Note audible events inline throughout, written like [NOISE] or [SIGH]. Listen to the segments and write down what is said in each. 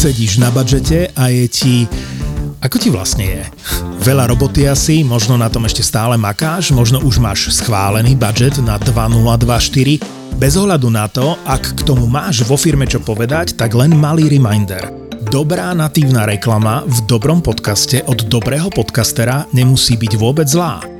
sedíš na budžete a je ti... Ako ti vlastne je? Veľa roboty asi, možno na tom ešte stále makáš, možno už máš schválený budget na 2024. Bez ohľadu na to, ak k tomu máš vo firme čo povedať, tak len malý reminder. Dobrá natívna reklama v dobrom podcaste od dobrého podcastera nemusí byť vôbec zlá.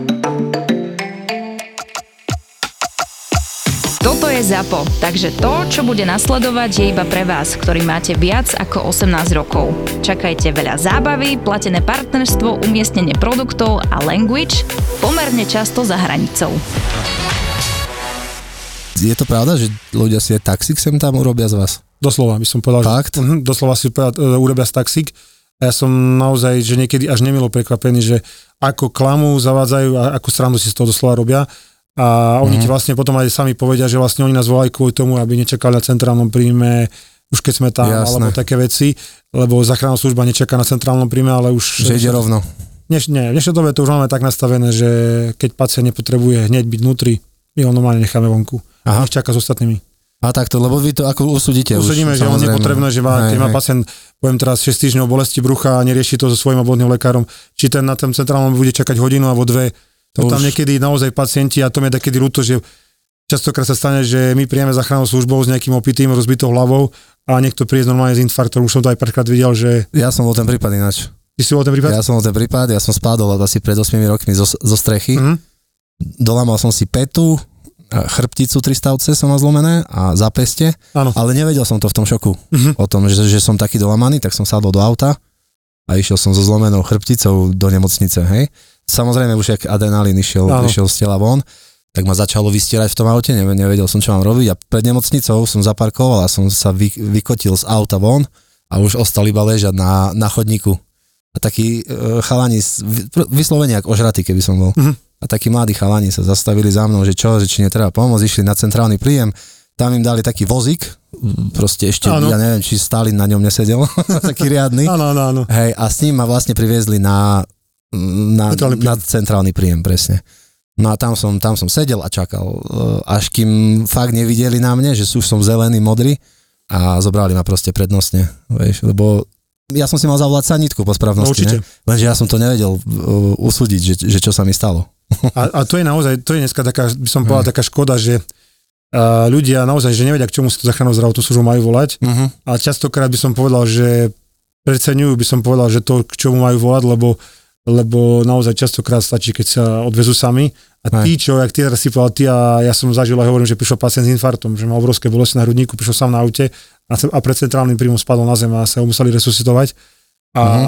ZAPO, takže to, čo bude nasledovať, je iba pre vás, ktorý máte viac ako 18 rokov. Čakajte veľa zábavy, platené partnerstvo, umiestnenie produktov a language pomerne často za hranicou. Je to pravda, že ľudia si aj taxík sem tam urobia z vás? Doslova by som povedal. Fakt? Že, uh, doslova si povedal, uh, urobia z taxík. A ja som naozaj, že niekedy až nemilo prekvapený, že ako klamu, zavádzajú a ako srandu si z toho doslova robia a oni mm-hmm. ti vlastne potom aj sami povedia, že vlastne oni nás volajú kvôli tomu, aby nečakali na centrálnom príjme, už keď sme tam, Jasné. alebo také veci, lebo záchranná služba nečaká na centrálnom príjme, ale už... Že ide rovno. Dneš, nie, v dnešnej dobe to už máme tak nastavené, že keď pacient nepotrebuje hneď byť vnútri, my ho normálne necháme vonku. Aha. Už čaká s ostatnými. A takto, lebo vy to ako usúdite Usúdime, už, že on nepotrebné, že má, hej, keď má pacient, poviem teraz 6 týždňov bolesti brucha a nerieši to so svojím obvodným lekárom, či ten na tom centrálnom bude čakať hodinu alebo dve, to tam niekedy naozaj pacienti, a to mi je takedy ľúto, že častokrát sa stane, že my príjeme záchrannú službou s nejakým opitým, rozbitou hlavou a niekto príde normálne s infarktom. Už som to aj párkrát videl, že... Ja som bol ten prípad ináč. Ty si bol ten prípad? Ja som bol ten prípad, ja som spadol asi pred 8 rokmi zo, zo strechy. Mm-hmm. Dolamal som si petu, chrbticu tri stavce som mal zlomené a zápeste, ale nevedel som to v tom šoku. Mm-hmm. O tom, že, že som taký dolamaný, tak som sadol do auta a išiel som so zlomenou chrbticou do nemocnice, hej samozrejme už jak adrenalín išiel, išiel z tela von, tak ma začalo vystierať v tom aute, nevedel som, čo mám robiť a pred nemocnicou som zaparkoval a som sa vy, vykotil z auta von a už ostal iba ležať na, na chodníku. A takí e, chalani, vyslovene ako ožratý, keby som bol. Mm-hmm. A takí mladí chalani sa zastavili za mnou, že čo, že či netreba pomôcť, išli na centrálny príjem, tam im dali taký vozík, proste ešte, ano. ja neviem, či Stalin na ňom nesedel, [LAUGHS] taký riadny. Áno, áno, áno. Hej, a s ním ma vlastne priviezli na na, na centrálny príjem, presne. No a tam som, tam som sedel a čakal, e, až kým fakt nevideli na mne, že sú som zelený, modrý a zobrali ma proste prednostne, vieš, lebo ja som si mal zavolať sanitku po správnosti, no, ne? lenže ja som to nevedel uh, usúdiť, že, že čo sa mi stalo. [LAUGHS] A, a to je naozaj, to je dneska taká, by som povedal, taká škoda, že uh, ľudia naozaj, že nevedia, k čomu si to záchrannou zdravotnú službu majú volať. Uh-huh. A častokrát by som povedal, že preceňujú, by som povedal, že to, k čomu majú volať, lebo lebo naozaj častokrát stačí, keď sa odvezú sami. A tí, čo, jak ty teraz si povedal, ty a ja som zažil a hovorím, že prišiel pacient s infartom, že má obrovské bolesti na hrudníku, prišiel sám na aute a, a pred centrálnym príjmom spadol na zem a sa ho museli resuscitovať. A, uh-huh.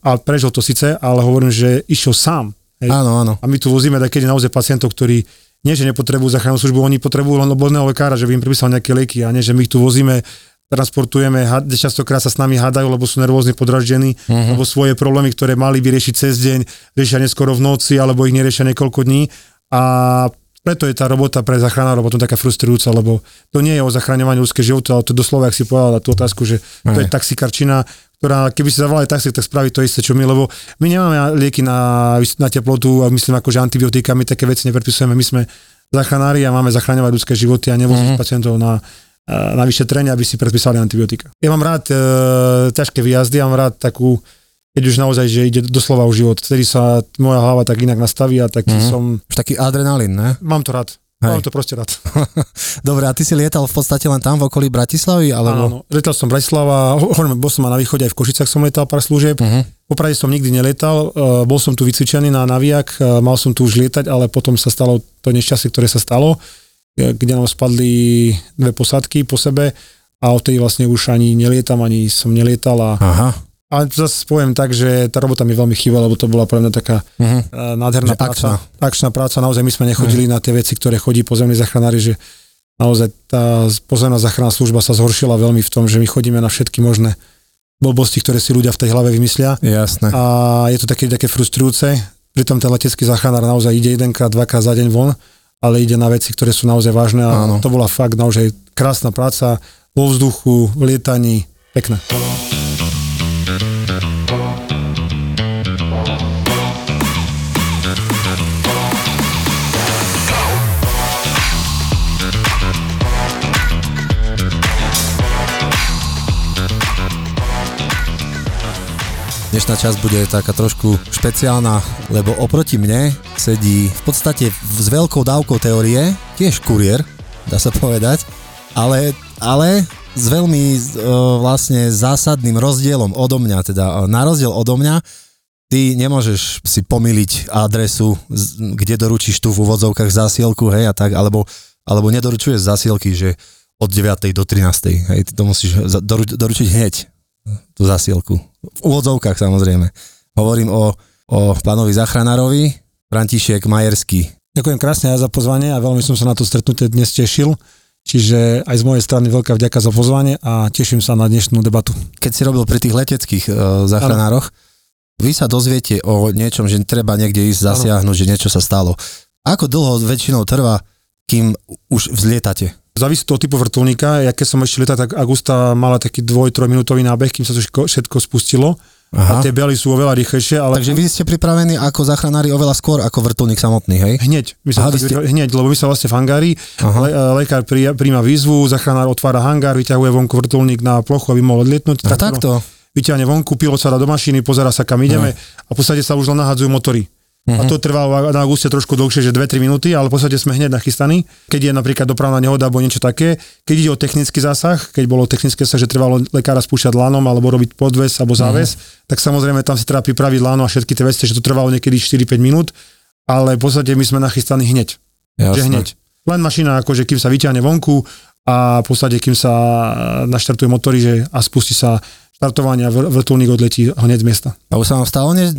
a prežil to síce, ale hovorím, že išiel sám. Hej. Áno, áno. A my tu vozíme takedy naozaj pacientov, ktorí nie, že nepotrebujú zachrannú službu, oni potrebujú len obvodného lekára, že by im pripísal nejaké lieky a nie, že my ich tu vozíme transportujeme, častokrát sa s nami hádajú, lebo sú nervózne podraždení, uh-huh. lebo svoje problémy, ktoré mali vyriešiť cez deň, riešia neskoro v noci, alebo ich neriešia niekoľko dní. A preto je tá robota pre zachránárov potom taká frustrujúca, lebo to nie je o zachraňovaní ľudské životy, ale to doslova, ak si povedal tú otázku, že to je taxikarčina, ktorá keby si zavolali taxi, tak spraví to isté, čo my, lebo my nemáme lieky na, na teplotu a myslím ako, že antibiotika, my také veci nepredpisujeme, my sme zachranári a máme zachraňovať ľudské životy a nevoziť uh-huh. pacientov na na vyšetrenie, aby si predpísali antibiotika. Ja mám rád e, ťažké výjazdy, ja mám rád takú, keď už naozaj, že ide doslova o život, vtedy sa moja hlava tak inak nastaví a taký mm-hmm. som... Už taký adrenalín, ne? Mám to rád. Hej. Mám to proste rád. [LAUGHS] Dobre, a ty si lietal v podstate len tam v okolí Bratislavy? Alebo... Áno, lietal som Bratislava, hovorím, bol som na východe aj v Košicach som lietal pár služieb. Uh-huh. Po Prahe som nikdy nelietal, uh, bol som tu vycvičený na naviak, mal som tu už lietať, ale potom sa stalo to nešťastie, ktoré sa stalo kde nám spadli dve posádky po sebe a odtedy vlastne už ani nelietam, ani som nelietal a Aha. Ale zase poviem tak, že tá robota mi veľmi chýba, lebo to bola pre mňa taká uh-huh. nádherná že práca. Akčná. akčná práca, naozaj my sme nechodili uh-huh. na tie veci, ktoré chodí pozemní zachránári, že naozaj tá pozemná záchranná služba sa zhoršila veľmi v tom, že my chodíme na všetky možné blbosti, ktoré si ľudia v tej hlave vymyslia. Jasné. A je to také, také frustrujúce. Pritom ten letecký záchranár naozaj ide jedenkrát, dvakrát za deň von ale ide na veci, ktoré sú naozaj vážne a Áno. to bola fakt naozaj krásna práca vo vzduchu, v lietaní, pekné. Dnešná časť bude taká trošku špeciálna, lebo oproti mne sedí v podstate s veľkou dávkou teórie, tiež kuriér, dá sa povedať, ale, ale s veľmi uh, vlastne zásadným rozdielom odo mňa, teda uh, na rozdiel odo mňa, ty nemôžeš si pomýliť adresu, kde doručíš tu v úvodzovkách zásielku, hej, a tak, alebo, alebo nedoručuješ zásielky, že od 9. do 13. Hej, ty to musíš doručiť hneď tú zasielku. V úvodzovkách samozrejme. Hovorím o, o pánovi Zachranárovi, František Majerský. Ďakujem krásne aj za pozvanie a veľmi som sa na to stretnutie dnes tešil. Čiže aj z mojej strany veľká vďaka za pozvanie a teším sa na dnešnú debatu. Keď si robil pri tých leteckých uh, záchranároch, vy sa dozviete o niečom, že treba niekde ísť zasiahnuť, ano. že niečo sa stalo. Ako dlho väčšinou trvá, kým už vzlietate? Závisí to od typu vrtulníka. Ja keď som ešte letal, tak Augusta mala taký dvoj, trojminútový nábeh, kým sa to všetko, všetko spustilo. Aha. A tie bely sú oveľa rýchlejšie. Ale... Takže vy ste pripravení ako záchranári oveľa skôr ako vrtulník samotný, hej? Hneď. My sa Aha, ste... Hneď, lebo my sa vlastne v hangári, le, lekár príjma výzvu, záchranár otvára hangár, vyťahuje vonku vrtulník na plochu, aby mohol odlietnúť. A takto? Vyťahne vonku, pilot sa dá do mašiny, pozera sa kam ideme a v podstate sa už len nahadzujú motory. Uh-huh. A to trvalo na auguste trošku dlhšie, že 2-3 minúty, ale v podstate sme hneď nachystaní. Keď je napríklad dopravná nehoda alebo niečo také, keď ide o technický zásah, keď bolo technické zásah, že trvalo lekára spúšťať lanom alebo robiť podves alebo záves, uh-huh. tak samozrejme tam si treba pripraviť lano a všetky tie veci, že to trvalo niekedy 4-5 minút, ale v podstate my sme nachystaní hneď. Jasne. Že hneď. Len mašina, akože kým sa vyťahne vonku a v podstate kým sa naštartuje motory že, a spustí sa štartovania vrtulník odletí hneď z miesta. A už sa vám stalo, ne,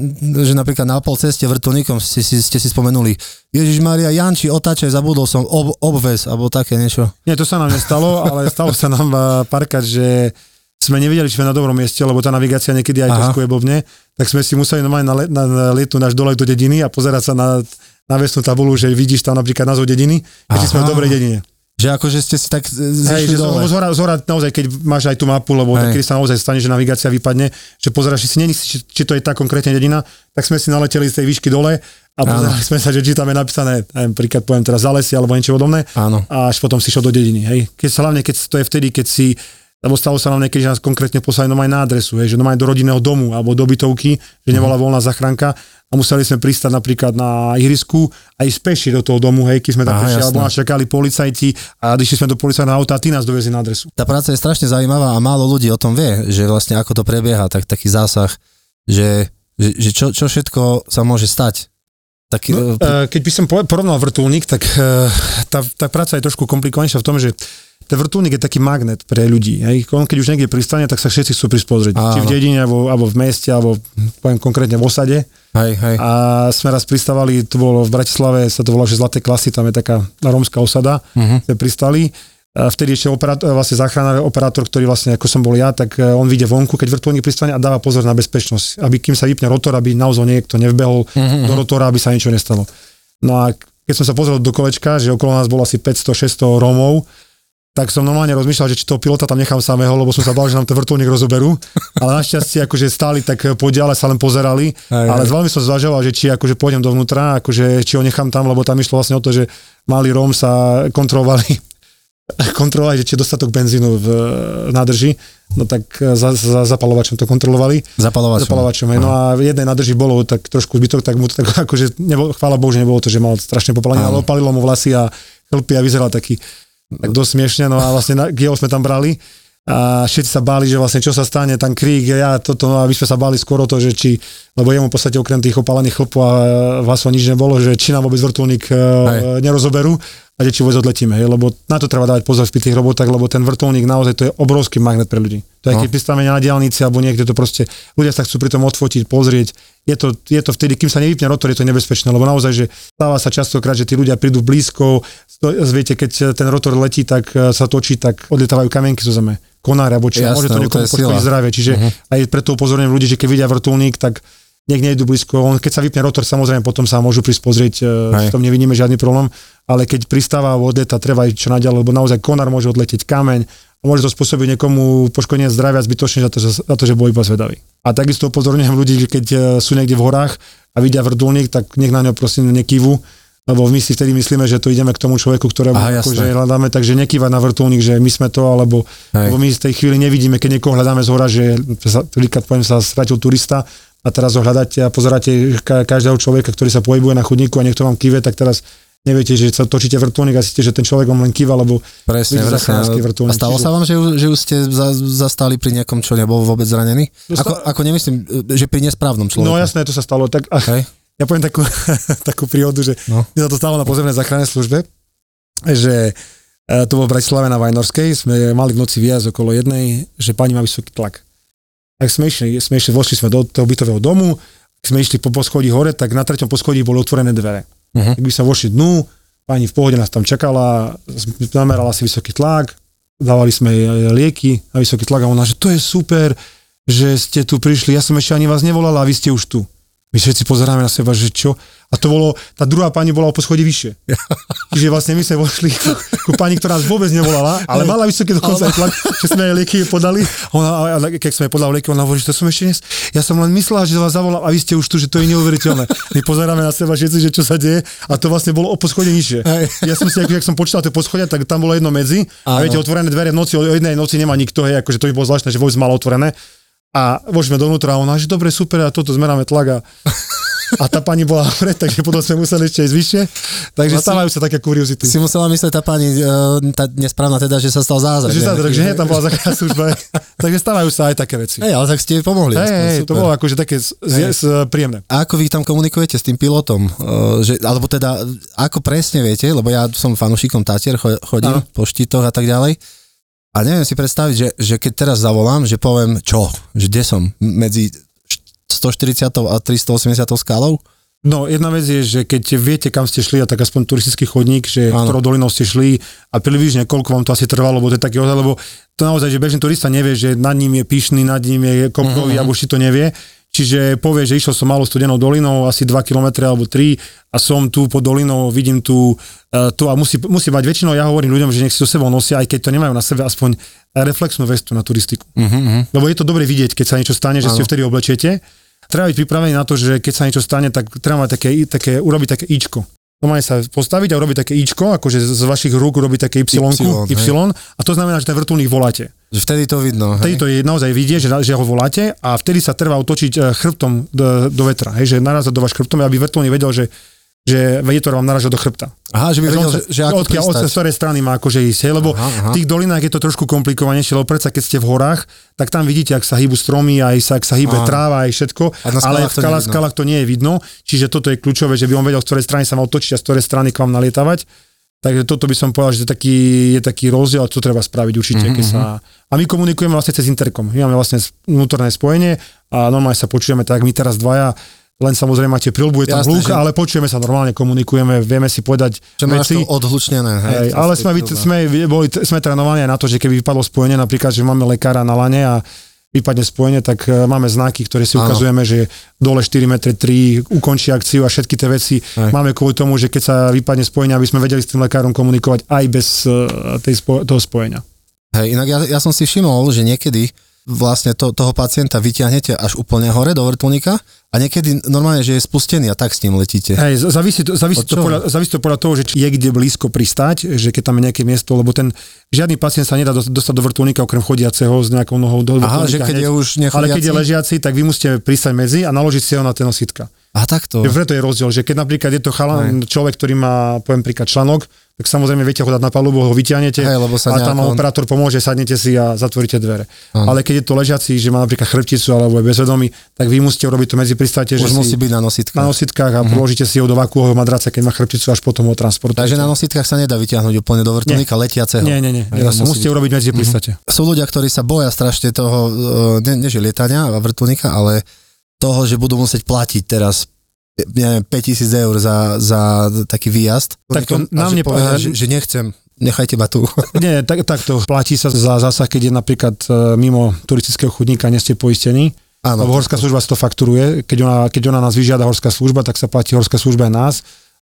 že napríklad na pol ceste vrtulníkom ste si, ste si spomenuli, Ježiš Maria, Janči, otáčaj, zabudol som ob, obves, alebo také niečo. Nie, to sa nám nestalo, [LAUGHS] ale stalo sa nám eh, párkrát, že sme nevideli, či sme na dobrom mieste, lebo tá navigácia niekedy aj trošku blbne, tak sme si museli normálne na, na, na letu náš dole do dediny a pozerať sa na, na vesnú tabulu, že vidíš tam napríklad názov dediny, keď sme v dobrej dedine. Že akože ste si tak zišli Hej, dole. Zhora, zhora, naozaj, keď máš aj tú mapu, lebo kedy sa naozaj stane, že navigácia vypadne, že pozeráš si, není, či, či to je tá konkrétne dedina, tak sme si naleteli z tej výšky dole a pozerali sme sa, že či tam je napísané, neviem, príklad poviem teraz zalesie alebo niečo podobné. Áno. A až potom si šiel do dediny. Hej. Keď hlavne, keď to je vtedy, keď si lebo stalo sa nám niekedy, že nás konkrétne poslali aj na adresu, hej, že aj do rodinného domu alebo do bytovky, že nebola mhm. voľná zachránka a museli sme pristať napríklad na ihrisku a ísť peši do toho domu, hej, keď sme tam Aha, prišli, alebo nás čakali policajti a išli sme do policajného auta a tí nás dovezli na adresu. Tá práca je strašne zaujímavá a málo ľudí o tom vie, že vlastne ako to prebieha, tak, taký zásah, že, že, že čo, čo všetko sa môže stať. Taký, no, e, keď by som porovnal vrtulník, tak e, tá, tá práca je trošku komplikovanejšia v tom, že ten vrtulník je taký magnet pre ľudí. Hej. On keď už niekde pristane, tak sa všetci chcú prísť pozrieť. Či v dedine, alebo, alebo v meste, alebo poviem konkrétne v osade. Hej, hej. A sme raz pristávali, to bolo v Bratislave, sa to volá, že Zlaté klasy, tam je taká rómska osada, uh-huh. sme pristali. A vtedy ešte operátor, vlastne záchranár, operátor, ktorý vlastne, ako som bol ja, tak e, on vyjde vonku, keď vrtulník pristane a dáva pozor na bezpečnosť, aby kým sa vypne rotor, aby naozaj niekto nevbehol uh-huh. do rotora, aby sa niečo nestalo. No a keď som sa pozrel do kolečka, že okolo nás bolo asi 500-600 Rómov, tak som normálne rozmýšľal, že či toho pilota tam nechám samého, lebo som sa bál, že nám ten vrtulník rozoberú. Ale našťastie akože stáli tak podiale, sa len pozerali. Aj, ale aj. veľmi som zvažoval, že či akože pôjdem dovnútra, akože či ho nechám tam, lebo tam išlo vlastne o to, že malý Róm sa kontrolovali [LAUGHS] kontrolovali, že či je dostatok benzínu v nádrži, no tak za, za zapalovačom to kontrolovali. Zapalovačom. Zapalovačom, no a v jednej nádrži bolo tak trošku zbytok, tak mu to tak [LAUGHS] akože, nebolo, chvála Bohu, že nebolo to, že mal strašne popalenie, ale opalilo mu vlasy a chlpy a vyzeral taký tak dosť smiešne, no a vlastne na, sme tam brali a všetci sa báli, že vlastne čo sa stane, tam krík, ja toto, no a my sme sa báli skoro to, že či, lebo jemu v podstate okrem tých opalených chlpu a vlastne nič nebolo, že či nám vôbec vrtulník e, nerozoberú a či vôbec odletíme, hej, lebo na to treba dávať pozor v tých robotách, lebo ten vrtulník naozaj to je obrovský magnet pre ľudí. To je no. keď pristavenie na diálnici alebo niekde to proste, ľudia sa chcú pri tom odfotiť, pozrieť, je to, je to vtedy, kým sa nevypne rotor, je to nebezpečné, lebo naozaj, že stáva sa častokrát, že tí ľudia prídu blízko, viete, keď ten rotor letí, tak e, sa točí, tak odlietávajú kamienky zo zeme, konáre, alebo čo, môže to niekomu poškodiť zdravie. Čiže uh-huh. aj preto upozorňujem ľudí, že keď vidia vrtulník, tak nech nejdu blízko. On, keď sa vypne rotor, samozrejme potom sa môžu prísť pozrieť, Hej. v tom nevidíme žiadny problém, ale keď pristáva vode, tá treba ísť čo naďalej, lebo naozaj konár môže odletieť kameň a môže to spôsobiť niekomu poškodenie zdravia zbytočne za to, za to, že bol iba zvedavý. A takisto upozorňujem ľudí, že keď e, sú niekde v horách a vidia vrtulník, tak nech na ňo prosím nekývu, lebo my si vtedy myslíme, že to ideme k tomu človeku, ktorého akože hľadáme, takže nekývať na vrtulník, že my sme to, alebo, lebo my z tej chvíli nevidíme, keď niekoho hľadáme z hora, že príklad poviem sa stratil turista a teraz ho hľadáte a pozeráte každého človeka, ktorý sa pohybuje na chodníku a niekto vám kýve, tak teraz neviete, že sa točíte vrtulník a ste, že ten človek vám len kýva, lebo presne, presne. A stalo sa vám, že, že už ste za, zastali pri nejakom, čo nebol vôbec zranený? Ako, ako nemyslím, že pri nesprávnom človeku. No jasné, to sa stalo. Tak, okay. Ja poviem takú, [LAUGHS] takú príhodu, že no. mi sa to stalo na pozemnej záchrannej službe, že e, to bolo v Bratislave na Vajnorskej, sme mali v noci viac okolo jednej, že pani má vysoký tlak. Tak sme išli, sme išli, vošli sme do toho bytového domu, keď sme išli po poschodí hore, tak na treťom poschodí boli otvorené dvere. Uh-huh. Tak by sa vošli dnu, pani v pohode nás tam čakala, zamerala si vysoký tlak, dávali sme jej lieky na vysoký tlak a ona, že to je super, že ste tu prišli, ja som ešte ani vás nevolala a vy ste už tu. My všetci pozeráme na seba, že čo? A to bolo, tá druhá pani bola o poschodí vyššie. [LAUGHS] Čiže vlastne my sme vošli ku, ku pani, ktorá nás vôbec nevolala, ale mala vysoký dokonca aj tlak, že sme jej lieky podali. Ona, a keď sme jej podali lieky, ona hovorí, že to som ešte dnes. Ja som len myslela, že vás zavolám a vy ste už tu, že to je neuveriteľné. My pozeráme na seba všetci, že čo sa deje a to vlastne bolo o poschodí nižšie. Ja som si, ak som počítal tie poschodia, tak tam bolo jedno medzi. A viete, otvorené dvere v noci, o jednej noci nemá nikto, hej, akože to by bolo zvláštne, že vôbec malo otvorené. A vožme dovnútra a ona, že dobre, super, a toto zmeráme tlak a, a tá pani bola [LAUGHS] hore, takže potom sme museli ešte ísť vyššie. Takže no stávajú sa také kuriozity. Si musela myslieť tá pani, e, tá nesprávna teda, že sa stal zázrak. Že zázrak, že nie, tam bola [LAUGHS] záchranná služba. [LAUGHS] takže stávajú sa aj také veci. Hej, ale tak ste pomohli. Hej, hej, to bolo akože také z, z, z, príjemné. A ako vy tam komunikujete s tým pilotom? Uh, že, alebo teda, ako presne viete, lebo ja som fanúšikom Tatier, chodím Aha. po štítoch a tak ďalej. A neviem si predstaviť, že, že keď teraz zavolám, že poviem čo, že kde som, medzi 140 a 380 skalou? No, jedna vec je, že keď viete, kam ste šli, a tak aspoň turistický chodník, že ano. ktorou dolinou ste šli a približne koľko vám to asi trvalo, lebo to je taký lebo to naozaj, že bežný turista nevie, že nad ním je pyšný, nad ním je kopkový, uh-huh. alebo si to nevie. Čiže povie, že išiel som malou studenou dolinou, asi 2 km alebo 3 a som tu pod dolinou, vidím tu, uh, tu a musí, musí mať väčšinou, ja hovorím ľuďom, že nech si so sebou nosia, aj keď to nemajú na sebe, aspoň reflexnú vestu na turistiku. Uh-huh. Lebo je to dobre vidieť, keď sa niečo stane, že ano. si ho vtedy oblečiete. Treba byť pripravený na to, že keď sa niečo stane, tak treba mať také, také, urobiť také ičko normálne sa postaviť a urobiť také ičko, akože z vašich rúk urobiť také y, y, y a to znamená, že ten vrtulník voláte. Že vtedy to vidno. Vtedy hej? to je naozaj vidieť, že, že ho voláte a vtedy sa treba otočiť eh, chrbtom do, do vetra, hej, že narazať do váš chrbtom, aby vrtulník vedel, že že vietor vám naraža do chrbta. Aha, že by vedel, že, že ako odkiaľ, od ktorej strany má akože ísť, hej, lebo aha, aha. v tých dolinách je to trošku komplikovanejšie, lebo predsa keď ste v horách, tak tam vidíte, ak sa hýbu stromy, aj sa, ak sa hýbe aha. tráva, aj všetko, ale v skalách, skalách to nie je vidno, čiže toto je kľúčové, že by on vedel, z ktorej strany sa má otočiť a z ktorej strany k vám nalietavať. Takže toto by som povedal, že je taký, je taký rozdiel, čo treba spraviť určite. Mm-hmm. Keď sa... A my komunikujeme vlastne cez interkom. My máme vlastne vnútorné spojenie a normálne sa počujeme tak, my teraz dvaja len samozrejme máte prilbu, je tam Jasne, hluk, že... ale počujeme sa normálne, komunikujeme, vieme si povedať Čo veci. to odhlučnené, hej. hej ale sme, sme, boli, sme trénovaní aj na to, že keby vypadlo spojenie, napríklad, že máme lekára na lane a vypadne spojenie, tak e, máme znaky, ktoré si ukazujeme, že dole 4 m 3 ukončí akciu a všetky tie veci Aj. máme kvôli tomu, že keď sa vypadne spojenie, aby sme vedeli s tým lekárom komunikovať aj bez uh, tej toho spojenia. Hej, inak ja, ja som si všimol, že niekedy vlastne to, toho pacienta vyťahnete až úplne hore do vrtulníka a niekedy normálne, že je spustený a tak s ním letíte. Hej, závisí to, závisí, to podľa, závisí to podľa toho, že je kde blízko pristáť, že keď tam je nejaké miesto, lebo ten žiadny pacient sa nedá dostať do vrtulníka okrem chodiaceho s nejakou nohou do Aha, že keď hneď, je už nechodiaci? Ale keď je ležiaci, tak vy musíte pristať medzi a naložiť si ho na ten nositka. A takto. Preto je rozdiel, že keď napríklad je to chalan, človek, ktorý má, poviem príklad, článok, tak samozrejme viete ho dať na palubu, ho vyťahnete Hej, lebo sa a tam on... operátor pomôže, sadnete si a zatvoríte dvere. Ano. Ale keď je to ležiaci, že má napríklad chrbticu alebo je bezvedomý, tak vy musíte urobiť to medzi pristáte, že musí byť na nositkách. Na nositkách a uh-huh. položíte si ho do vakúho madraca, keď má chrbticu, až potom ho transportujete. Takže na nositkách sa nedá vyťahnuť úplne do vrtulníka letiaceho. Nie, nie, nie. Sa, musíte byť. urobiť medzi mhm. pristáte. Uh-huh. Sú ľudia, ktorí sa boja strašne toho, e, ne, ne že lietania a vrtulníka, ale toho, že budú musieť platiť teraz neviem, 5000 eur za, za taký výjazd. Tak to nám mne povedal, že, že nechcem, nechajte ma tu. [LAUGHS] Nie, tak, to platí sa za zásah, keď je napríklad e, mimo turistického chudníka, nie ste poistení. Áno. Lebo horská služba si to fakturuje, keď ona, keď ona nás vyžiada horská služba, tak sa platí horská služba aj nás,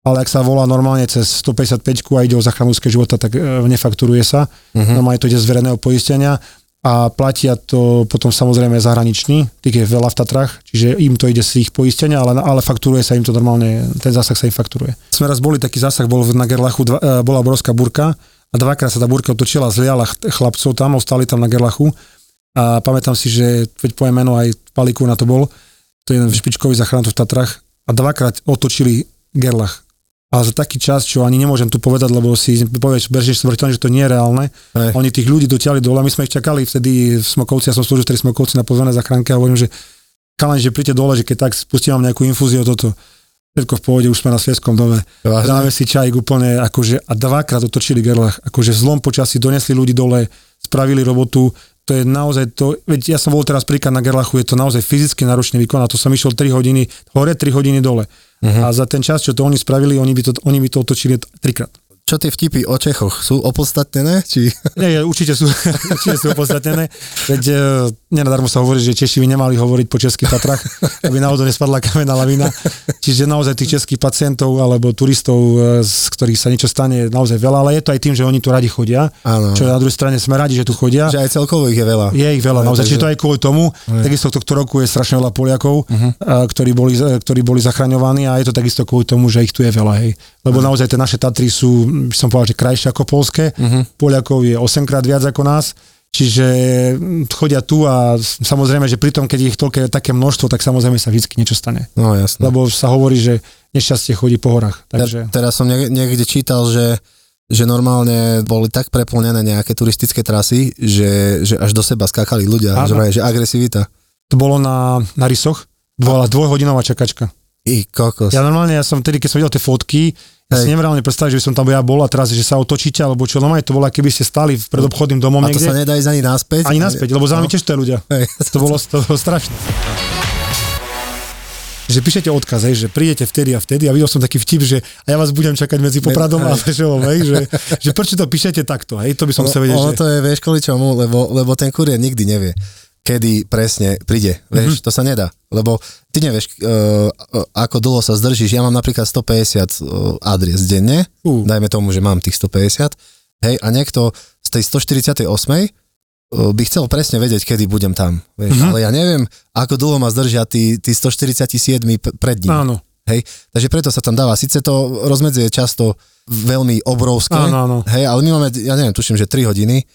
ale ak sa volá normálne cez 155 a ide o záchranu života, tak e, nefakturuje sa. Uh-huh. Normálne to ide z verejného poistenia a platia to potom samozrejme zahraniční, tých je veľa v Tatrach, čiže im to ide z ich poistenia, ale, ale fakturuje sa im to normálne, ten zásah sa im fakturuje. Sme raz boli, taký zásah bol na Gerlachu, dva, e, bola obrovská burka a dvakrát sa tá burka otočila, zliala chlapcov tam, ostali tam na Gerlachu a pamätám si, že veď poviem meno aj Paliku na to bol, to je jeden špičkový zachránov v Tatrach a dvakrát otočili Gerlach. Ale za taký čas, čo ani nemôžem tu povedať, lebo si povieš, beržieš smrteľne, že to nie je reálne. Hey. Oni tých ľudí dotiahli dole, my sme ich čakali vtedy v Smokovci, ja som slúžil v Smokovci na pozvané zachránke a hovorím, že kalan, že príďte dole, že keď tak spustím vám nejakú infúziu toto. Všetko v pohode, už sme na Svieskom dome. Dáme si čaj úplne, akože, a dvakrát otočili Gerlach, akože v zlom počasí donesli ľudí dole, spravili robotu, to je naozaj to, veď ja som bol teraz príklad na Gerlachu, je to naozaj fyzicky náročný výkon a to som išiel 3 hodiny hore, 3 hodiny dole. Uh-huh. A za ten čas, čo to oni spravili, oni by to, oni by to otočili trikrát čo tie vtipy o Čechoch sú opodstatnené? Či... [LAUGHS] Nie, určite sú, [LAUGHS] určite sú opodstatnené. Veď e, nenadarmo sa hovorí, že Češi by nemali hovoriť po českých Tatrach, aby náhodou nespadla kamená lavina. Čiže naozaj tých českých pacientov alebo turistov, e, z ktorých sa niečo stane, je naozaj veľa, ale je to aj tým, že oni tu radi chodia. Áno. Čo na druhej strane sme radi, že tu chodia. Že aj celkovo ich je veľa. Je ich veľa, naozaj. Čiže to aj kvôli tomu. Aj. Takisto tohto roku je strašne veľa Poliakov, uh-huh. ktorí, boli, ktorí boli zachraňovaní a je to takisto kvôli tomu, že ich tu je veľa. Hej. Lebo naozaj tie naše Tatry sú by som povedal, že krajšie ako polské. Uh-huh. Poliakov je 8 krát viac ako nás. Čiže hm, chodia tu a samozrejme, že pri tom, keď ich toľké také množstvo, tak samozrejme sa vždy niečo stane. No jasne. Lebo sa hovorí, že nešťastie chodí po horách. Takže... Teraz som niekde čítal, že že normálne boli tak preplnené nejaké turistické trasy, že, že až do seba skákali ľudia, že, že agresivita. To bolo na, na rysoch, bola dvojhodinová čakačka. I kokos. Ja normálne, ja som vtedy, keď som videl tie fotky, ja si reálne predstaviť, že by som tam ja bol a teraz, že sa otočíte, alebo čo, normálne to bolo, keby ste stali pred obchodným domom a to niekde. sa nedá ísť ani naspäť? Ani naspäť, lebo za nami no. tiež to ľudia. Hej. To, bolo, to bolo strašné. Že píšete odkaz, hej, že prídete vtedy a vtedy a videl som taký vtip, že a ja vás budem čakať medzi Popradom a Fešovom, hej, že, že prečo to píšete takto, hej, to by som chcel vedieť. Ono že... to je, vieš, kvôli čomu, lebo, lebo ten kurier nikdy nevie kedy presne príde. Vieš, mm-hmm. to sa nedá. Lebo ty nevieš, uh, ako dlho sa zdržíš. Ja mám napríklad 150 uh, e, adries denne, uh. dajme tomu, že mám tých 150, hej, a niekto z tej 148 uh, by chcel presne vedieť, kedy budem tam. Vieš, mm-hmm. Ale ja neviem, ako dlho ma zdržia tí, tí 147 pred ním. Áno. Hej, takže preto sa tam dáva. Sice to rozmedzie často veľmi obrovské, áno, áno. hej, ale my máme, ja neviem, tuším, že 3 hodiny,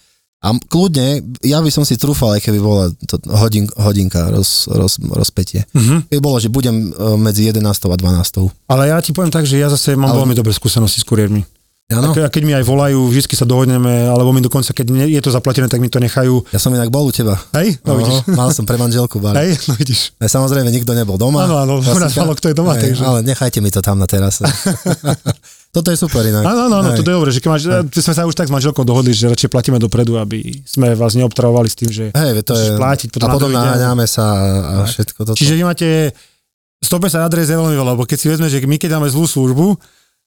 a kľudne, ja by som si trúfal, aj keby bola to hodin, hodinka roz, roz, rozpetie. Uh-huh. Keby bolo, že budem e, medzi 11. a 12. Ale ja ti poviem tak, že ja zase mám Ale... veľmi dobré skúsenosti s kuriérmi. Ano. A keď mi aj volajú, vždy sa dohodneme, alebo mi dokonca, keď je to zaplatené, tak mi to nechajú. Ja som inak bol u teba. Hej, no vidíš. Mal som pre manželku bar. Hej, no vidíš. Aj samozrejme, nikto nebol doma. Áno, áno, [LAUGHS] malo kto je doma. Hej, takže. Ale nechajte mi to tam na terase. [LAUGHS] Toto je super inak. Áno, áno, áno, to je dobré, že keď máš, sme sa už tak s manželkou dohodli, že radšej platíme dopredu, aby sme vás neobtravovali s tým, že Hej, to je, platiť. Potom a potom naháňame sa a všetko toto. Čiže vy máte 150 adres je veľmi veľa, lebo keď si vezme, že my keď máme zlú službu,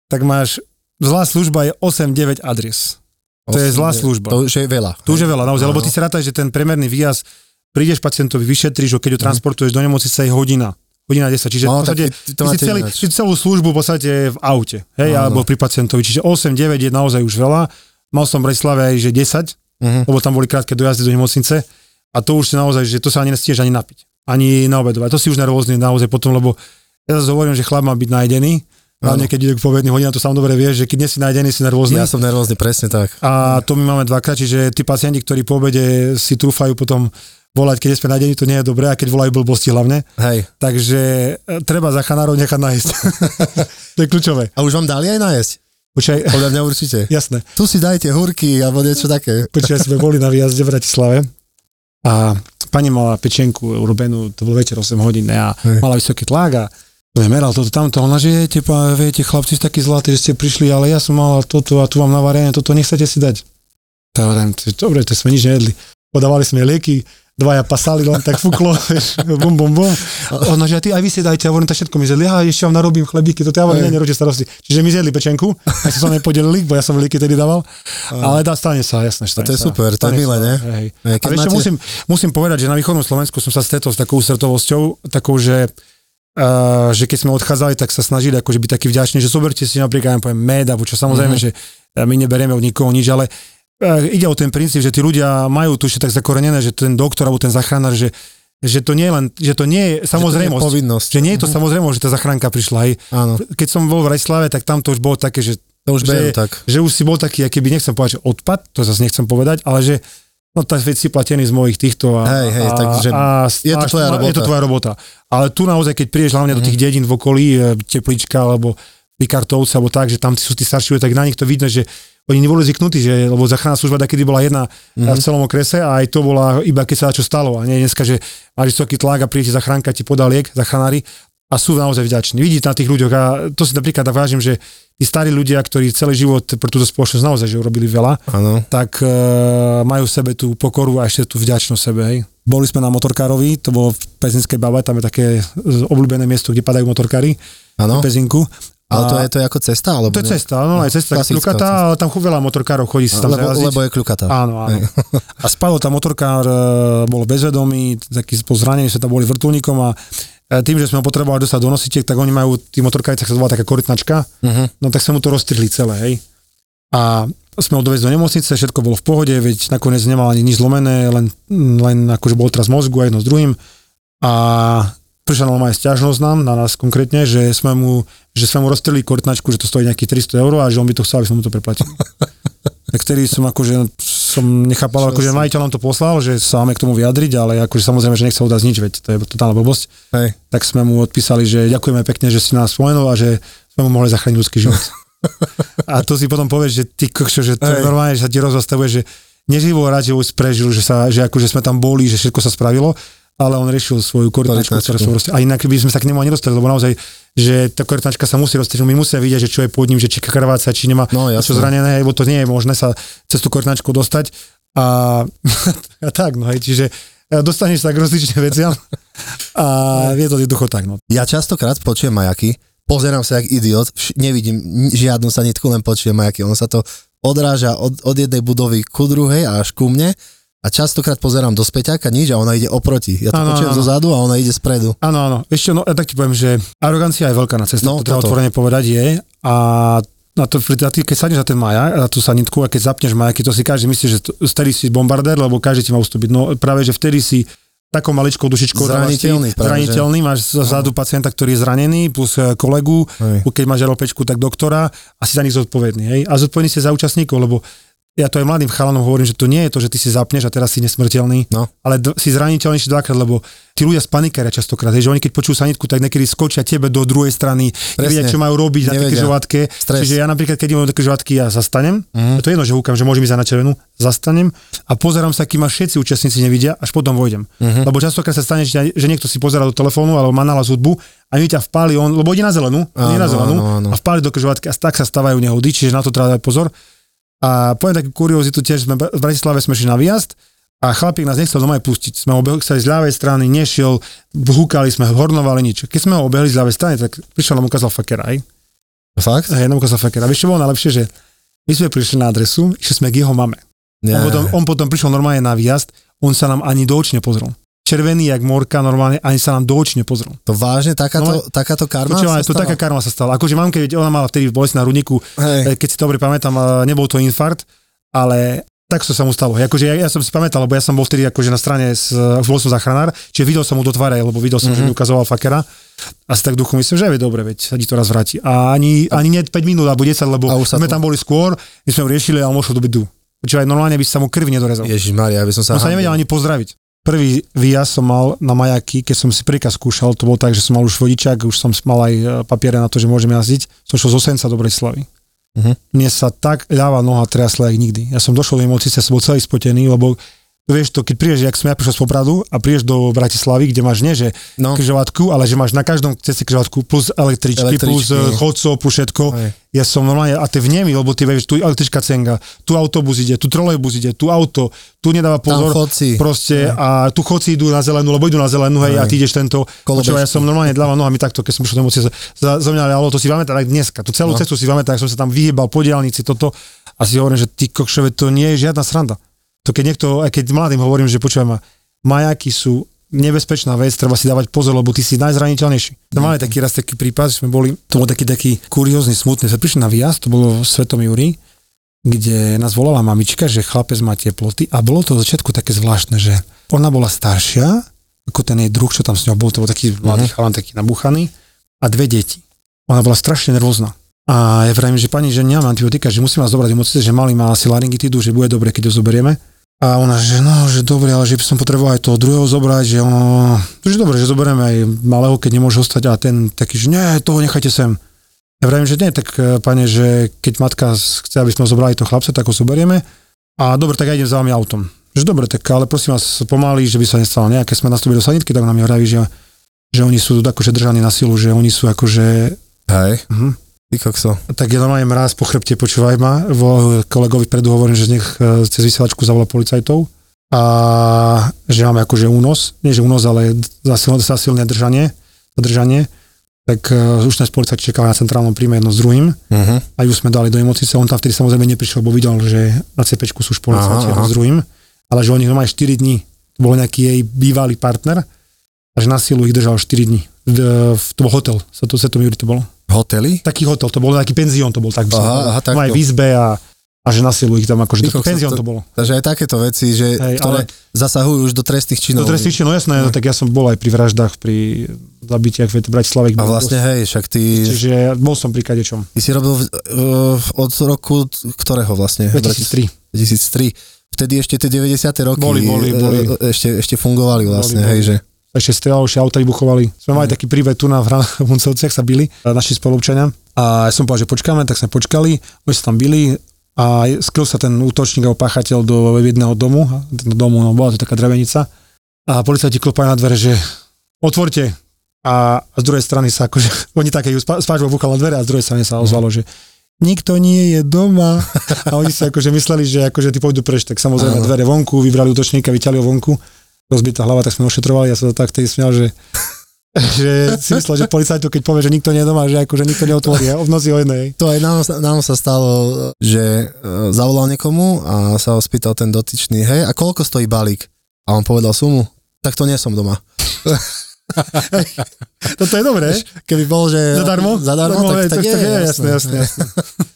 tak máš, zlá služba je 8-9 adres. To 8, je zlá služba. To už je veľa. To už je veľa, naozaj, lebo ty si rátaj, že ten premerný výjazd, prídeš pacientovi, vyšetríš ho, keď ho mhm. transportuješ do nemocnice, je hodina hodina 10, čiže no, v podstate ty, si celý, si celú službu v podstate v aute, hej, no, alebo no. pri pacientovi, čiže 8, 9 je naozaj už veľa. Mal som v Bratislave aj, že 10, uh-huh. Mhm. lebo tam boli krátke dojazdy do nemocnice a to už si naozaj, že to sa ani nestíeš ani napiť, ani na obedovať. To si už nervózny naozaj potom, lebo ja zase hovorím, že chlap má byť najedený, Hlavne keď ide k povedný hodina, to sám dobre vieš, že keď nie si nájdený, si nervózny. Ja som nervózny, presne tak. A to my máme dvakrát, čiže tí pacienti, ktorí po obede si trúfajú potom volať, keď sme nájdení, to nie je dobré, a keď volajú blbosti hlavne. Hej. Takže e, treba za chanárov nechať nájsť. [LAUGHS] to je kľúčové. A už vám dali aj nájsť? Počkaj. Podľa mňa určite. [LAUGHS] Jasné. Tu si dajte hurky alebo niečo také. Počkaj, sme boli na výjazde v Bratislave a pani mala pečenku urobenú, to bol večer 8 hodín a Hej. mala vysoký tlak a meral toto tamto, ona, že viete, viete, chlapci ste takí zlatí, že ste prišli, ale ja som mala toto a tu mám navarené, toto nechcete si dať. Tak dobre, to sme nič nejedli. Podávali sme lieky, dvaja pasali, len tak fúklo, [LAUGHS] vieš, bum, bum, bum. Ono, že ty, aj vy si dajte, a hovorím, to všetko mi zjedli, ja ešte vám narobím chlebíky, to ja vám nerobíte starosti. Čiže mi zjedli pečenku, aj sa sa nepodelili, bo ja som veľký tedy dával, ale dá, stane sa, jasné, stane To je sa. super, to je milé, ne? Hej. Hej, a máte... musím, musím povedať, že na východnom Slovensku som sa stretol s takou ústretovosťou, takou, že Uh, že keď sme odchádzali, tak sa snažili akože byť taký vďačný, že zoberte si napríklad, ja poviem, med, čo samozrejme, mm-hmm. že my neberieme od nikoho nič, ale ide o ten princíp, že tí ľudia majú tu ešte tak zakorenené, že ten doktor alebo ten zachránár, že že to nie je len, že to nie je samozrejmosť. Že, to že nie je to mm-hmm. samozrejmosť, že tá zachránka prišla. Hej. Áno. Keď som bol v Rajslave, tak tam to už bolo také, že to už že, tak. že už si bol taký, aký by nechcem povedať, že odpad, to zase nechcem povedať, ale že no tak si platený z mojich týchto a, hej, hej, a, takže a, je to tvoja robota. Je to tvoja robota. Ale tu naozaj, keď prídeš hlavne mm. do tých mhm. dedín v okolí, e, Teplička alebo Pikartovce, alebo tak, že tam sú tí starší tak na nich to vidno, že oni neboli zvyknutí, že, lebo záchranná služba kedy bola jedna mm-hmm. v celom okrese a aj to bola iba keď sa čo stalo. A nie dneska, že máš vysoký tlak a príde zachránka, ti podá liek, zachránári a sú naozaj vďační. Vidíte na tých ľuďoch a to si napríklad vážim, že tí starí ľudia, ktorí celý život pre túto spoločnosť naozaj že urobili veľa, ano. tak uh, majú v sebe tú pokoru a ešte tú vďačnosť sebe. Hej. Boli sme na motorkárovi, to bolo v Pezinskej bave, tam je také obľúbené miesto, kde padajú motorkári. Áno. Pezinku. Ale to je to ako cesta? Alebo to je cesta, áno, aj cesta kľukatá, ale tam veľa motorkárov chodí si tam lebo, lebo je kľukatá. Áno, áno. [LAUGHS] a spadol tam motorkár, e, bol bezvedomý, taký pozranený, sa tam boli vrtulníkom a E, tým, že sme ho potrebovali dostať do nosičiek, tak oni majú, tí motorkajci, sa volá taká korytnačka, uh-huh. no tak sme mu to roztrhli celé, hej. A sme ho dovezli do nemocnice, všetko bolo v pohode, veď nakoniec nemal ani nič zlomené, len, len akože bol teraz mozgu a jedno s druhým. A prišla aj stiažnosť nám, na nás konkrétne, že sme mu, že sme mu roztrhli korytnačku, že to stojí nejakých 300 eur a že on by to chcel, aby sme mu to preplatili. [LAUGHS] tak vtedy som akože som nechápal, akože majiteľ nám to poslal, že sa máme k tomu vyjadriť, ale akože samozrejme, že nechcel udať nič, veď to je totálna blbosť. Hej. Tak sme mu odpísali, že ďakujeme pekne, že si nás spomenul a že sme mu mohli zachrániť ľudský život. [LAUGHS] a to si potom povieš, že ty kokšo, že to Hej. normálne, že sa ti rozzastavuje, že neživo rád, že už prežil, že, sa, že akože sme tam boli, že všetko sa spravilo ale on riešil svoju korytnačku, ktorú som proste, a inak by sme sa k nemu ani nedostali, lebo naozaj, že tá korytnačka sa musí rozstrieť, my musíme vidieť, že čo je pod ním, že či krváca, či nemá no, čo zranené, lebo to nie je možné sa cez tú korytnačku dostať. A, [LAUGHS] a tak, no hej, čiže e, dostaneš sa k rozličným veciam [LAUGHS] a je to jednoducho tak. No. Ja častokrát počujem majaky, pozerám sa jak idiot, nevidím žiadnu sanitku, len počujem majaky, ono sa to odráža od, od jednej budovy ku druhej až ku mne a častokrát pozerám do späťaka nič a ona ide oproti. Ja to ano, počujem zo zadu a ona ide spredu. Áno, áno. Ešte, no, ja tak ti poviem, že arogancia je veľká na ceste, no, to treba otvorene povedať je. A na to, keď sadneš na ten maja, na tú sanitku a keď zapneš majaky, to si každý myslí, že vtedy si bombardér, lebo každý ti má ustúpiť. No práve, že vtedy si takou maličkou dušičkou zraniteľný, práve, zraniteľný, že? máš vzadu pacienta, ktorý je zranený, plus e, kolegu, hej. keď máš RLPčku, tak doktora a si za nich zodpovedný. Hej? A zodpovedný si za účastníkov, lebo ja to aj mladým chalanom hovorím, že to nie je to, že ty si zapneš a teraz si nesmrteľný, no. ale d- si zraniteľnejší dvakrát, lebo tí ľudia spanikaria častokrát, že oni keď počujú sanitku, tak niekedy skočia tebe do druhej strany, nevedia, čo majú robiť Nevedia. na tej križovatke. Čiže ja napríklad, keď idem do križovatky, ja zastanem, mm. to je jedno, že húkam, že môžem ísť na červenú, zastanem a pozerám sa, kým ma všetci účastníci nevidia, až potom vojdem. Mm-hmm. Lebo častokrát sa stane, že, niekto si pozera do telefónu alebo má nahlas hudbu a mi ťa vpáli on, lebo ide na zelenú, áno, nie na zelenú, áno, áno. a vpáli do križovatky a tak sa stávajú nehody, čiže na to treba dať pozor. A poviem takú kuriozitu tiež, sme v Bratislave sme šli na výjazd a chlapík nás nechcel doma pustiť. Sme ho obehli z ľavej strany, nešiel, húkali sme, hornovali nič. Keď sme ho obehli z ľavej strany, tak prišiel nám ukázal fakera, aj. Fakt? Hej, nám ukázal fakera. Vieš, čo bolo najlepšie, že my sme prišli na adresu, išli sme k jeho mame. On potom, on potom prišiel normálne na výjazd, on sa nám ani do očí nepozrel červený jak morka, normálne ani sa nám do očí nepozrel. To vážne, takáto, no, takáto karma počúva, sa to taká karma sa stala. Akože mamke, ona mala vtedy bolesť na rudníku, Hej. keď si dobre pamätám, nebol to infarkt, ale tak to sa mu stalo. Akože ja, ja som si pamätal, lebo ja som bol vtedy akože na strane, s, bol som záchranár, čiže videl som mu do tváre, lebo videl som, mm-hmm. že mi mhm. ukazoval fakera. A si tak duchu myslím, že je dobre, veď sa ti to raz vráti. A ani, ani nie 5 minút alebo 10, lebo sme tam boli skôr, my sme ho riešili a on mošiel do bytu. Čiže aj normálne by sa mu krv nedorezal. Ježiš Maria, aby som sa... On sa nevedel ani pozdraviť. Prvý výjazd som mal na majaky, keď som si príkaz skúšal, to bolo tak, že som mal už vodičák, už som mal aj e, papiere na to, že môžem jazdiť. Som šiel z Osenca do Bratislavy. Uh-huh. Mne sa tak ľava noha triasla, jak nikdy. Ja som došiel do nemocnice, som bol celý spotený, lebo vieš to, keď prídeš, jak som ja prišiel z Popradu a prídeš do Bratislavy, kde máš nie, že no. križovatku, ale že máš na každom ceste križovatku plus električky, električky. plus eh, chodcov, plus všetko. Aj. Ja som normálne, a ty vnemi, lebo ty vieš, tu električka cenga, tu autobus ide, tu trolejbus ide, tu auto, tu nedáva pozor. Tam chodci. Proste, a tu chodci idú na zelenú, lebo idú na zelenú, hej, a ty ideš tento. Počúva, ja som normálne dával nohami takto, keď som prišiel do za mňa, ale to si pamätá tak dneska. Tu celú no. cestu si pamätá, som sa tam vyhýbal po diálnici, toto. A si hovorím, že ty kokšove, to nie je žiadna sranda to keď niekto, aj keď mladým hovorím, že počujem ma, majaky sú nebezpečná vec, treba si dávať pozor, lebo ty si najzraniteľnejší. To máme taký raz taký prípad, že sme boli, to bol taký, taký kuriózny, smutný. Sme prišli na výjazd, to bolo v Svetom Júri, kde nás volala mamička, že chlapec má teploty a bolo to v začiatku také zvláštne, že ona bola staršia, ako ten jej druh, čo tam s ňou bol, to bol taký mladý mm-hmm. chalan, taký nabuchaný a dve deti. Ona bola strašne nervózna. A ja vravím, že pani, že nemám antibiotika, že musím vás zobrať emócie, že malý má asi laryngitidu, že bude dobre, keď ho zoberieme. A ona, že no, že dobre, ale že by som potreboval aj toho druhého zobrať, že ono, že dobre, že zoberieme aj malého, keď nemôže ostať a ten taký, že nie, toho nechajte sem. Ja vravím, že nie, tak eh, pane, že keď matka chce, aby sme zobrali to chlapca, tak ho zoberieme. A dobre, tak ja idem za vami autom. Že dobre, tak ale prosím vás pomaly, že by sa nestalo nejaké, sme nastúpili do sanitky, tak nám vraví, že, že oni sú akože držaní na silu, že oni sú akože... Hej. Uh-huh. Kokso. Tak ja normálne mráz po chrbte, počúvaj ma, vo kolegovi predu hovorím, že z nich e, cez vysielačku zavolá policajtov a že máme akože únos, nie že únos, ale zasilné, zasilné držanie, zadržanie, tak uh, už nás policajti čakali na centrálnom príjme jedno s druhým uh-huh. a ju sme dali do emocíce. On tam vtedy samozrejme neprišiel, bo videl, že na CP sú už policajti jedno s druhým, ale že oni normálne 4 dní, to bol nejaký jej bývalý partner a že na silu ich držal 4 dní. V, v, to bol hotel, sa to, sa to to bolo. Hotely? Taký hotel, to bol taký penzión, to bol tak. Aha, aha, tak. Aj v izbe a, a že na silu ich tam akože to, penzión to, to bolo. Takže aj takéto veci, že, Hej, ktoré ale, zasahujú už do trestných činov. Do trestných činov, jasné, no. tak ja som bol aj pri vraždách, pri zabitiach v Bratislave. A vlastne hej, však ty... Čiže bol som pri kadečom. Ty si robil uh, od roku ktorého vlastne? 2003. 2003. Vtedy ešte tie 90. roky boli, boli, boli. Ešte, ešte fungovali vlastne, boli, hej, boli. že ešte strieľaloši auta vybuchovali. Sme mali mm. taký príbeh tu na Huncovciach sa bili, naši spolupčania. A ja som povedal, že počkáme, tak sme počkali, oni sa tam byli a skryl sa ten útočník alebo páchateľ do jedného domu, do domu, no bola to taká drevenica. A policajti klopajú na dvere, že otvorte. A, z druhej strany sa akože, [LAUGHS] oni také, spáčbo búchal na dvere a z druhej strany sa ozvalo, že nikto nie je doma. [LAUGHS] A oni sa akože mysleli, že akože ty pôjdu preč, tak samozrejme dvere vonku, vybrali útočníka, vyťali ho vonku rozbitá hlava, tak sme ošetrovali, ja sa tak tej smial, že [LAUGHS] že si myslel, že policajtu, keď povie, že nikto nie je doma, že akože nikto neotvorí, v noci o jednej. To aj nám, nám sa stalo, že e, zavolal niekomu a sa ho spýtal ten dotyčný, hej, a koľko stojí balík? A on povedal sumu, tak to nie som doma. [LAUGHS] Toto je dobré. Keby bol, že... Zadarmo? Zadarmo, tak, tak, tak je, je, jasné, jasné, jasné.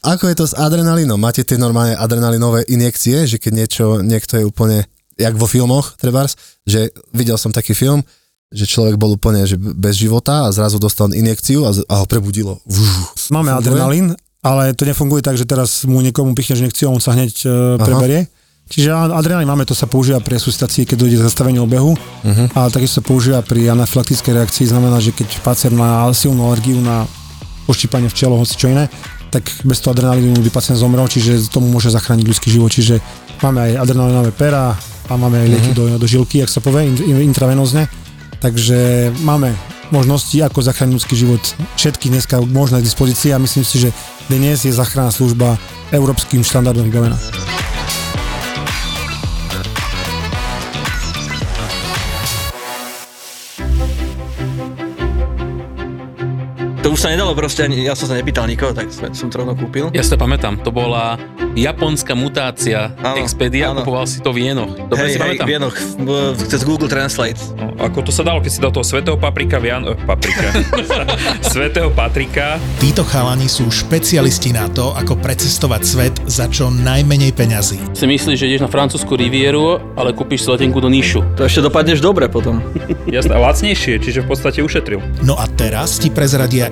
Ako je to s adrenalinom? Máte tie normálne adrenalinové injekcie, že keď niečo, niekto je úplne jak vo filmoch, trebárs, že videl som taký film, že človek bol úplne že bez života a zrazu dostal injekciu a, a ho prebudilo. Vžu. Máme funguje? adrenalín, ale to nefunguje tak, že teraz mu niekomu pichneš injekciu a on sa hneď uh, preberie. Čiže adrenalín máme, to sa používa pri resuscitácii, keď dojde k zastaveniu obehu, uh-huh. ale takisto sa používa pri anafylaktickej reakcii, znamená, že keď pacient má silnú alergiu na poštípanie včelo, hoci čo iné, tak bez toho adrenalínu by pacient zomrel, čiže tomu môže zachrániť ľudský život. Čiže máme aj adrenalinové pera, a máme aj lieky mm-hmm. do, do žilky, ak sa povie, intravenózne. Takže máme možnosti, ako zachrániť ľudský život. Všetky dneska možné k dispozícii a myslím si, že dnes je záchranná služba európskym štandardom vybavená. To už sa nedalo proste, ani, ja som sa nepýtal nikoho, tak som to rovno kúpil. Ja si to pamätám, to bola japonská mutácia áno, Expedia, áno. kupoval si to v Jenoch. Dobre hej, si hej, pamätám? v Jenoch, cez Google Translate. No, ako to sa dalo, keď si dal toho svetého paprika v Jan... Eh, paprika. [LAUGHS] svetého Patrika. Títo chalani sú špecialisti na to, ako precestovať svet za čo najmenej peňazí. Si myslíš, že ideš na francúzsku rivieru, ale kúpiš si letenku do Níšu. To ešte dopadneš dobre potom. [LAUGHS] Jasné, lacnejšie, čiže v podstate ušetril. No a teraz ti prezradia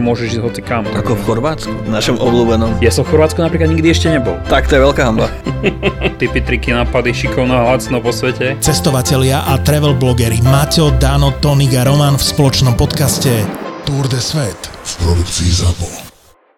môžeš ísť hoci kam. Ako v Chorvátsku, v našom obľúbenom. Ja som v Chorvátsku napríklad nikdy ešte nebol. Tak to je veľká hamba. [LAUGHS] Typy, triky, nápady, šikovná lacno po svete. Cestovatelia a travel blogeri Maťo, Dano, Tonik a Roman v spoločnom podcaste Tour de Svet v produkcii ZAPO.